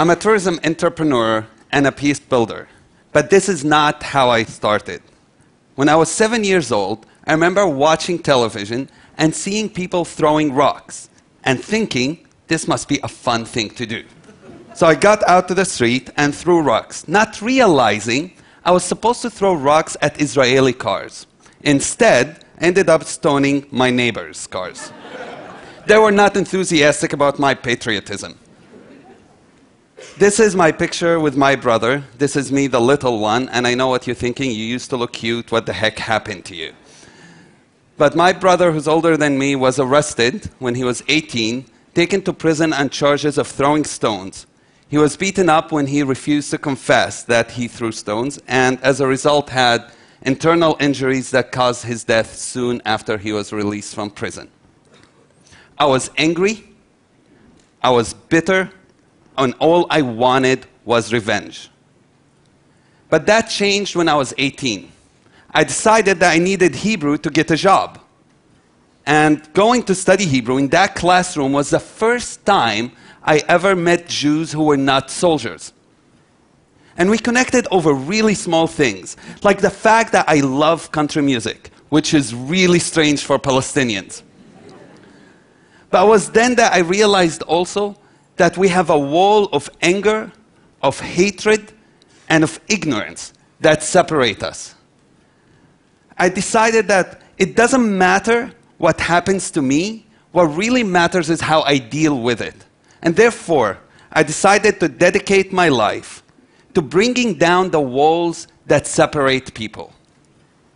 I'm a tourism entrepreneur and a peace builder. But this is not how I started. When I was seven years old, I remember watching television and seeing people throwing rocks and thinking this must be a fun thing to do. So I got out to the street and threw rocks, not realizing I was supposed to throw rocks at Israeli cars. Instead, ended up stoning my neighbors' cars. they were not enthusiastic about my patriotism. This is my picture with my brother. This is me, the little one, and I know what you're thinking. You used to look cute. What the heck happened to you? But my brother, who's older than me, was arrested when he was 18, taken to prison on charges of throwing stones. He was beaten up when he refused to confess that he threw stones, and as a result, had internal injuries that caused his death soon after he was released from prison. I was angry, I was bitter, and all I wanted was revenge. But that changed when I was 18. I decided that I needed Hebrew to get a job. And going to study Hebrew in that classroom was the first time I ever met Jews who were not soldiers. And we connected over really small things, like the fact that I love country music, which is really strange for Palestinians. But it was then that I realized also that we have a wall of anger, of hatred, and of ignorance that separate us. I decided that it doesn't matter what happens to me, what really matters is how I deal with it. And therefore, I decided to dedicate my life to bringing down the walls that separate people.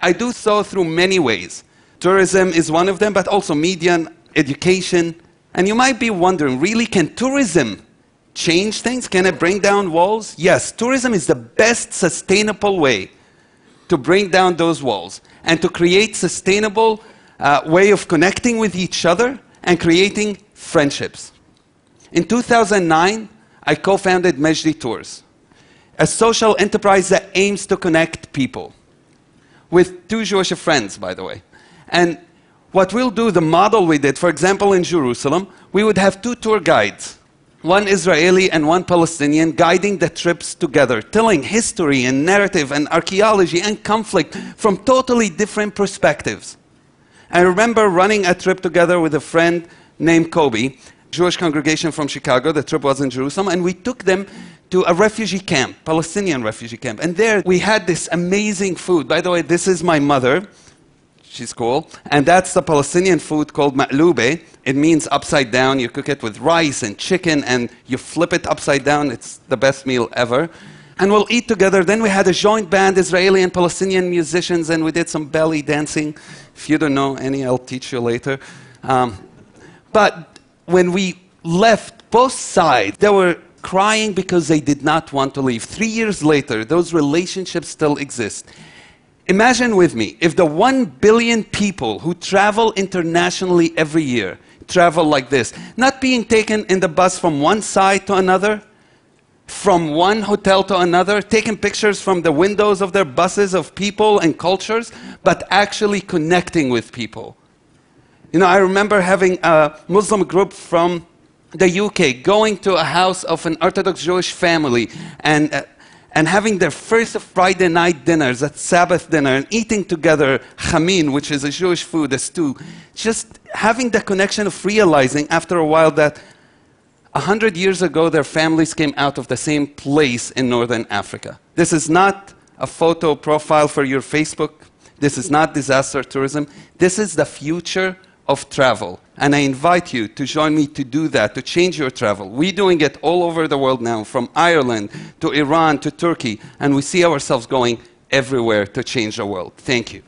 I do so through many ways. Tourism is one of them, but also media education, and you might be wondering really, can tourism change things? Can it bring down walls? Yes, tourism is the best sustainable way to bring down those walls and to create sustainable uh, way of connecting with each other and creating friendships. In 2009, I co-founded Mejdi Tours, a social enterprise that aims to connect people with two Jewish friends, by the way. And what we'll do, the model we did, for example, in Jerusalem, we would have two tour guides, one Israeli and one Palestinian, guiding the trips together, telling history and narrative and archaeology and conflict from totally different perspectives. I remember running a trip together with a friend named Kobe, Jewish congregation from Chicago. The trip was in Jerusalem, and we took them to a refugee camp, Palestinian refugee camp. And there we had this amazing food. By the way, this is my mother. She's cool. And that's the Palestinian food called ma'lube. It means upside down. You cook it with rice and chicken and you flip it upside down. It's the best meal ever. And we'll eat together. Then we had a joint band, Israeli and Palestinian musicians, and we did some belly dancing. If you don't know any, I'll teach you later. Um, but when we left, both sides, they were crying because they did not want to leave. Three years later, those relationships still exist. Imagine with me if the 1 billion people who travel internationally every year travel like this, not being taken in the bus from one side to another, from one hotel to another, taking pictures from the windows of their buses of people and cultures, but actually connecting with people. You know, I remember having a Muslim group from the UK going to a house of an Orthodox Jewish family and uh, and having their first Friday night dinners at Sabbath dinner and eating together chamin, which is a Jewish food, a stew, just having the connection of realizing after a while that a hundred years ago their families came out of the same place in northern Africa. This is not a photo profile for your Facebook. This is not disaster tourism. This is the future of travel. And I invite you to join me to do that, to change your travel. We're doing it all over the world now, from Ireland to Iran to Turkey, and we see ourselves going everywhere to change the world. Thank you.